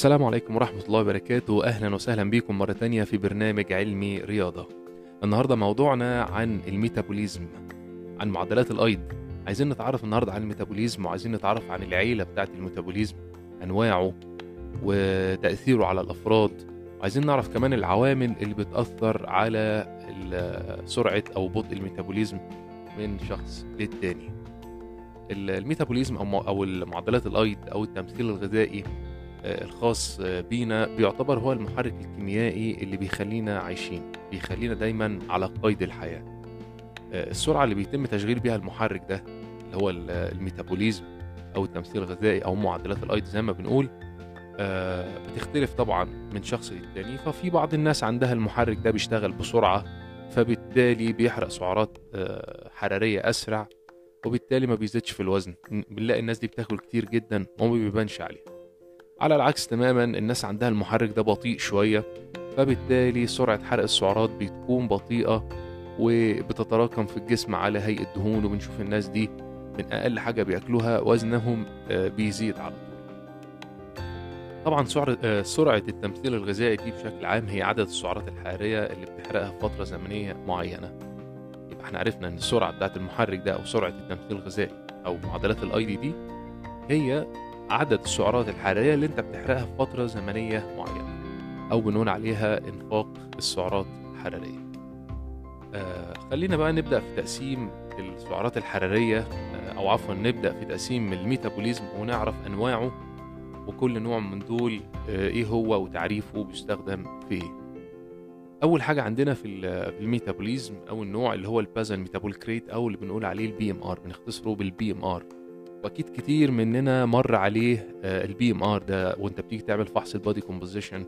السلام عليكم ورحمة الله وبركاته. أهلا وسهلا بكم مرة تانية في برنامج علمي رياضة. النهاردة موضوعنا عن الميتابوليزم عن معدلات الأيض. عايزين نتعرف النهاردة عن الميتابوليزم وعايزين نتعرف عن العيلة بتاعة الميتابوليزم أنواعه وتأثيره على الأفراد. وعايزين نعرف كمان العوامل اللي بتأثر على سرعة أو بطء الميتابوليزم من شخص للتاني. ال- الميتابوليزم أو مع- أو معدلات الأيض أو التمثيل الغذائي الخاص آه، بينا بيعتبر هو المحرك الكيميائي اللي بيخلينا عايشين بيخلينا دايما على قيد الحياة. آه، السرعة اللي بيتم تشغيل بيها المحرك ده اللي هو ال- الميتابوليزم أو التمثيل الغذائي أو معدلات الأيض زي ما بنقول آه، بتختلف طبعا من شخص للتاني. ففي بعض الناس عندها المحرك ده بيشتغل بسرعة فبالتالي بيحرق سعرات حرارية أسرع وبالتالي ما بيزيدش في الوزن. بنلاقي الناس دي بتاكل كتير جدا وما بيبانش عليها. على العكس تماما الناس عندها المحرك ده بطيء شوية فبالتالي سرعة حرق السعرات بتكون بطيئة وبتتراكم في الجسم على هيئة دهون وبنشوف الناس دي من أقل حاجة بياكلوها وزنهم آه، بيزيد على طول. طبعا سرعة آه، سرعة التمثيل الغذائي دي بشكل عام هي عدد السعرات الحرارية اللي بتحرقها في فترة زمنية معينة. يبقى إحنا عرفنا إن السرعة بتاعت المحرك ده أو سرعة التمثيل الغذائي أو معدلات الاي دي دي هي عدد السعرات الحرارية اللي انت بتحرقها في فترة زمنية معينة أو بنقول عليها إنفاق السعرات الحرارية. آه خلينا بقى نبدأ في تقسيم السعرات الحرارية آه أو عفوا نبدأ في تقسيم الميتابوليزم ونعرف أنواعه وكل نوع من دول آه إيه هو وتعريفه بيستخدم في إيه. أول حاجة عندنا في ال- في ال metabolism أو النوع اللي هو ال basal metabolic rate أو اللي بنقول عليه ال BMR بنختصره بال BMR واكيد كتير مننا مر عليه ال BMR ده وانت بتيجي تعمل فحص ال body composition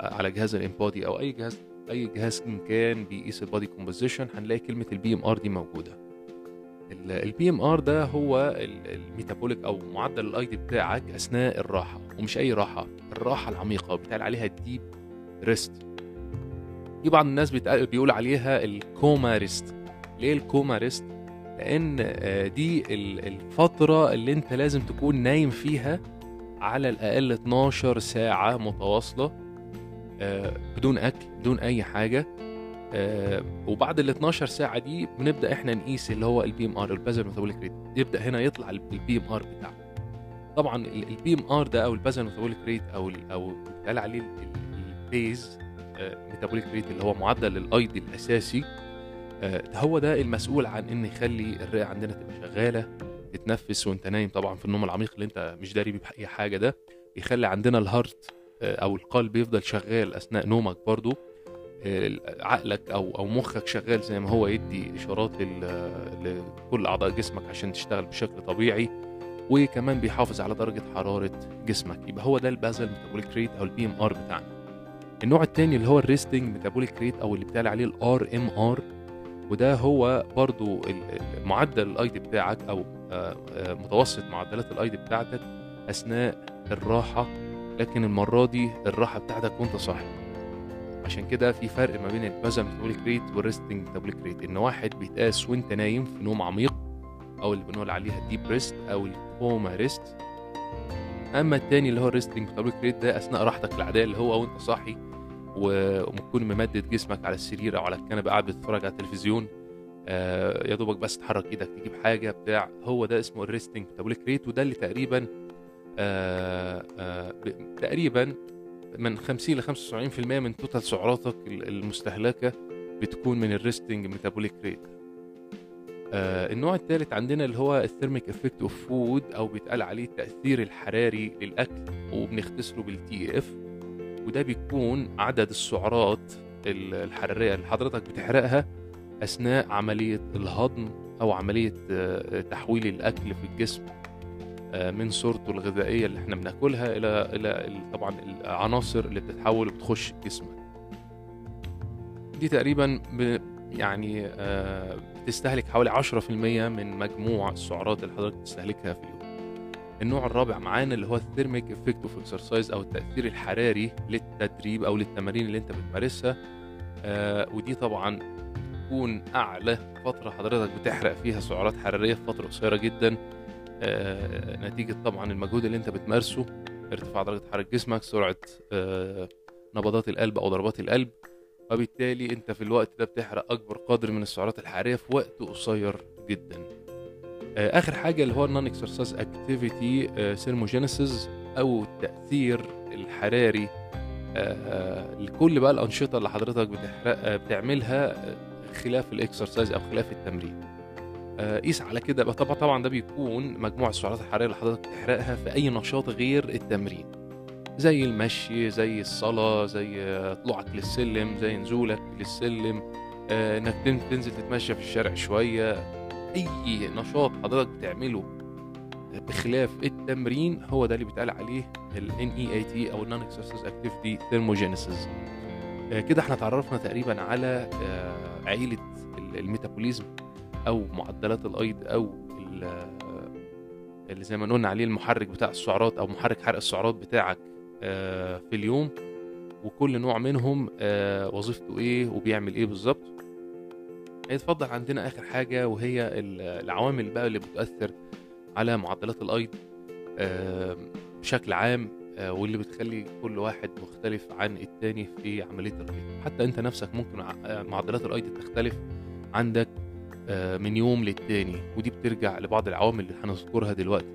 على جهاز ال InBody أو أي جهاز أي جهاز كان بيقيس ال body composition هنلاقي كلمة ال BMR دي موجودة. ال BMR ده هو ال- ال metabolic أو معدل الايض بتاعك أثناء الراحة ومش أي راحة الراحة العميقة بيتقال عليها ال deep rest في بعض الناس بيقول عليها ال coma rest ليه ال coma rest لأن آه، دي ال- الفترة اللي أنت لازم تكون نايم فيها على الأقل 12 ساعة متواصلة آه، بدون أكل بدون أي حاجة آه، وبعد ال 12 ساعة دي بنبدأ إحنا نقيس اللي هو ال BMR ال basal metabolic rate يبدأ هنا يطلع ال BMR بتاعك طبعا ال BMR ده أو ال basal metabolic rate أو ال- أو بيتقال عليه ال base metabolic rate اللي هو معدل الايض الأساسي هو ده المسؤول عن إن يخلي الرئة عندنا تبقى شغالة تتنفس وأنت نايم طبعا في النوم العميق اللي أنت مش داري بيه بأي حاجة ده بيخلي عندنا ال heart آه، أو القلب يفضل شغال أثناء نومك برضو. آه، عقلك أو أو مخك شغال زي ما هو يدي إشارات لكل أعضاء جسمك عشان تشتغل بشكل طبيعي وكمان بيحافظ على درجة حرارة جسمك. يبقى هو ده ال basal metabolic rate أو ال BMR بتاعنا. النوع التاني اللي هو ال resting metabolic rate أو اللي بيتقال عليه ال RMR وده هو برضو معدل الأيض بتاعك أو آه، آه، متوسط معدلات الأيض بتاعتك أثناء الراحة لكن المرة دي الراحة بتاعتك وأنت صاحي. عشان كده في فرق ما بين ال basal metabolic rate وال resting metabolic rate إن واحد بيتقاس وأنت نايم في نوم عميق أو اللي بنقول عليها ال deep rest أو ال coma rest أما التاني اللي هو ال resting metabolic rate ده أثناء راحتك العادية اللي هو وأنت صاحي و- ومكون ممدد جسمك على السرير أو على الكنبة قاعد بتتفرج على التلفزيون. آه، يا دوبك بس تحرك إيدك تجيب حاجة بتاع هو ده اسمه ال resting metabolic rate وده اللي تقريبا آه، آه، تقريبا من 50 ل 75% من total سعراتك ال- المستهلكة بتكون من ال resting metabolic rate آه النوع الثالث عندنا اللي هو ال thermic effect of food أو بيتقال عليه التاثير الحراري للأكل وبنختصره بال TEF وده بيكون عدد السعرات ال- الحرارية اللي حضرتك بتحرقها أثناء عملية الهضم أو عملية آه، تحويل الأكل في الجسم آه، من صورته الغذائية اللي إحنا بناكلها إلى إلى ال- طبعا العناصر اللي بتتحول وبتخش جسمك. دي تقريبا يعني آه، بتستهلك حوالي 10% من مجموع السعرات اللي حضرتك بتستهلكها في اليوم. النوع الرابع معانا اللي هو ال thermic effect of exercise أو التأثير الحراري للتدريب أو للتمارين اللي أنت بتمارسها. آه ودي طبعا تكون أعلى فترة حضرتك بتحرق فيها سعرات حرارية في فترة قصيرة جدا. آه نتيجة طبعا المجهود اللي أنت بتمارسه ارتفاع درجة حرارة جسمك سرعة آه، نبضات القلب أو ضربات القلب. وبالتالي أنت في الوقت ده بتحرق أكبر قدر من السعرات الحرارية في وقت قصير جدا. آه، آخر حاجة اللي هو ال non-exercise activity thermogenesis أو التأثير الحراري. آه، لكل بقى الأنشطة اللي حضرتك بتحرق آه، بتعملها آه، خلاف الاكسرسايز أو خلاف التمرين. آه، قيس على كده بقى. طبعا طبعا ده بيكون مجموع السعرات الحرارية اللي حضرتك بتحرقها في أي نشاط غير التمرين. زي المشي زي الصلاة زي آه، طلوعك للسلم زي نزولك للسلم. آه، إنك تن- تنزل تتمشى في الشارع شوية. أي نشاط حضرتك بتعمله بخلاف التمرين هو ده اللي بيتقال عليه ال NEAT أو Exercise Activity Thermogenesis. آه، كده إحنا اتعرفنا تقريبا على آه، عيلة ال- الميتابوليزم أو معدلات الأيض أو ال- اللي زي ما قلنا عليه المحرك بتاع السعرات أو محرك حرق السعرات بتاعك آه، في اليوم. وكل نوع منهم آه، وظيفته إيه وبيعمل إيه بالظبط. هيتفضل عندنا آخر حاجة وهي ال- العوامل بقى اللي بتؤثر على معدلات الأيض بشكل عام آه، واللي بتخلي كل واحد مختلف عن التاني في عملية الأيض. حتى أنت نفسك ممكن آه، معدلات الأيض تختلف عندك آه، من يوم للتاني ودي بترجع لبعض العوامل اللي هنذكرها دلوقتي.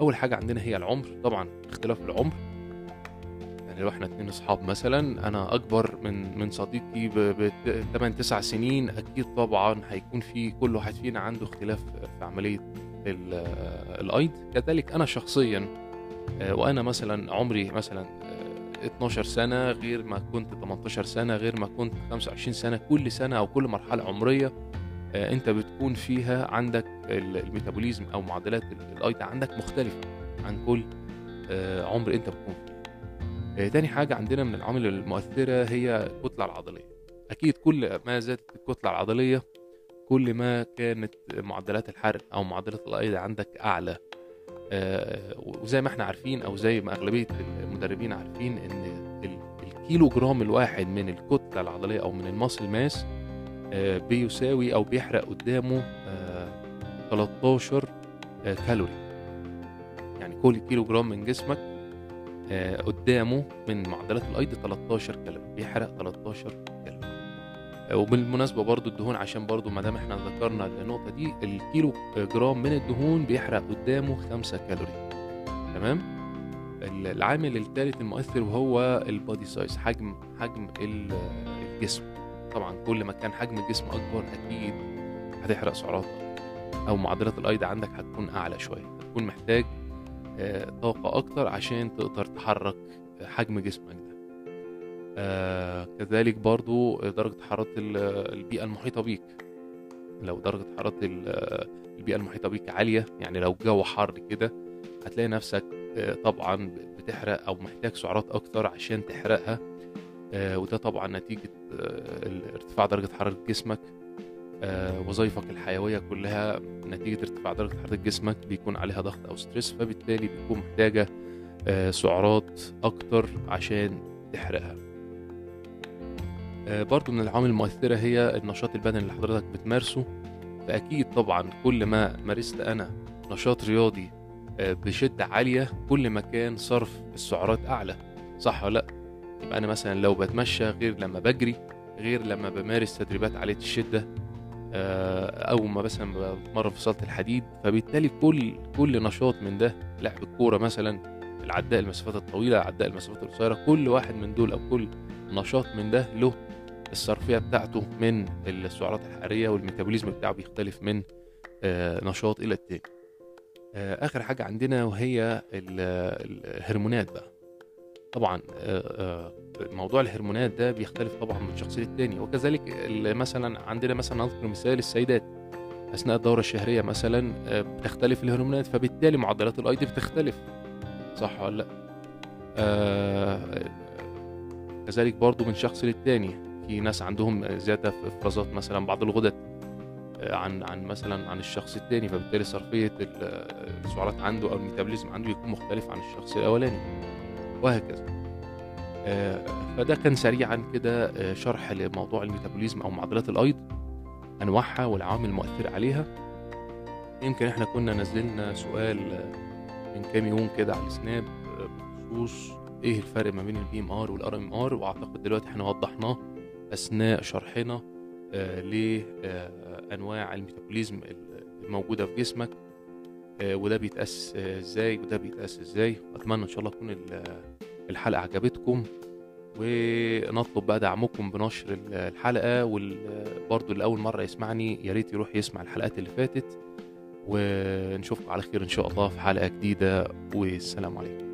أول حاجة عندنا هي العمر طبعا اختلاف العمر. يعني لو إحنا اتنين اصحاب مثلا أنا أكبر من من صديقي ب 8 9 سنين أكيد طبعا هيكون في كل واحد فينا عنده اختلاف في عملية ال- آه، الأيض. كذلك أنا شخصيا آه، وأنا مثلا عمري مثلا آه، 12 سنة غير ما كنت 18 سنة غير ما كنت 25 سنة كل سنة أو كل مرحلة عمرية آه، أنت بتكون فيها عندك ال- الميتابوليزم أو معدلات ال- الأيض عندك مختلفة عن كل آه، عمر أنت بتكون فيه. آه، تاني حاجة عندنا من العوامل المؤثرة هي الكتله العضلية. أكيد كل ما زادت الكتلة العضلية كل ما كانت معدلات الحرق أو معدلات الأيض عندك أعلى. آه، وزي ما إحنا عارفين أو زي ما أغلبية المدربين عارفين ال- الكيلو جرام الواحد من الكتلة العضلية أو من ال muscle mass آه، بيساوي أو بيحرق قدامه آه، 13 آه، كالوري. يعني كل كيلو جرام من جسمك آه، قدامه من معدلات الايض 13 كالوري بيحرق 13 كالوري آه، وبالمناسبة برضو الدهون عشان برضو ما دام إحنا ذكرنا النقطة دي الكيلو جرام من الدهون بيحرق قدامه 5 كالوري. تمام؟ ال- العامل الثالث المؤثر وهو ال body size حجم حجم ال- الجسم. طبعا كل ما كان حجم الجسم أكبر أكيد هتحرق سعرات. أو معدلات الايض عندك هتكون أعلى شوية. هتكون محتاج آه، طاقة أكتر عشان تقدر تحرك حجم جسمك ده. آه، كذلك برضو درجة حرارة ال- البيئة المحيطة بيك. لو درجة حرارة ال- البيئة المحيطة بيك عالية يعني لو الجو حر كده هتلاقي نفسك آه، طبعا بتحرق أو محتاج سعرات أكتر عشان تحرقها. وده طبعا نتيجة ارتفاع درجة حرارة جسمك. وظائفك الحيوية كلها نتيجة ارتفاع درجة حرارة جسمك بيكون عليها ضغط أو ستريس فبالتالي بتكون محتاجة آه، سعرات أكتر عشان تحرقها. آه، برضو من العوامل المؤثرة هي النشاط البدني اللي حضرتك بتمارسه. فأكيد طبعا كل ما مارست أنا نشاط رياضي آه، بشدة عالية كل ما كان صرف السعرات أعلى. صح ولا لأ؟ يبقى أنا مثلا لو بتمشى غير لما بجري غير لما بمارس تدريبات عالية الشدة آه، أو ما مثلا بتمرن في صالة الحديد فبالتالي كل كل نشاط من ده لعب الكورة مثلا العداء المسافات الطويلة عداء المسافات القصيرة كل واحد من دول أو كل نشاط من ده له الصرفية بتاعته من السعرات الحرارية والميتابوليزم بتاعه بيختلف من آه، نشاط إلى التاني. آه، آخر حاجة عندنا وهي ال- الهرمونات بقى. طبعا آه، آه، موضوع الهرمونات ده بيختلف طبعا من شخص للتاني. وكذلك مثلا عندنا مثلا اذكر مثال السيدات. أثناء الدورة الشهرية مثلا آه، بتختلف الهرمونات فبالتالي معدلات الايض بتختلف. صح ولا لأ؟ آه، كذلك برضو من شخص للتاني. في ناس عندهم زيادة في إفرازات مثلا بعض الغدد آه، عن عن مثلا عن الشخص التاني فبالتالي صرفية ال- السعرات عنده أو ال metabolism عنده يكون مختلف عن الشخص الأولاني. وهكذا. فده كان سريعا كده آه، شرح لموضوع ال metabolism أو معدلات الأيض أنواعها والعوامل المؤثرة عليها. يمكن إحنا كنا نزلنا سؤال آه، من كام يوم كده على ال Snap آه، بخصوص إيه الفرق ما بين ال BMR وال RMR وأعتقد دلوقتي إحنا وضحناه أثناء شرحنا آه لانواع ال metabolism الموجودة في جسمك آه وده بيتقاس آه إزاي وده بيتقاس إزاي. أتمنى إن شاء الله تكون الحلقة عجبتكم ونطلب بقى دعمكم بنشر الحلقة وبرضه اللي اول مرة يسمعني يا ريت يروح يسمع الحلقات اللي فاتت ونشوفكم على خير إن شاء الله في حلقة جديدة والسلام عليكم.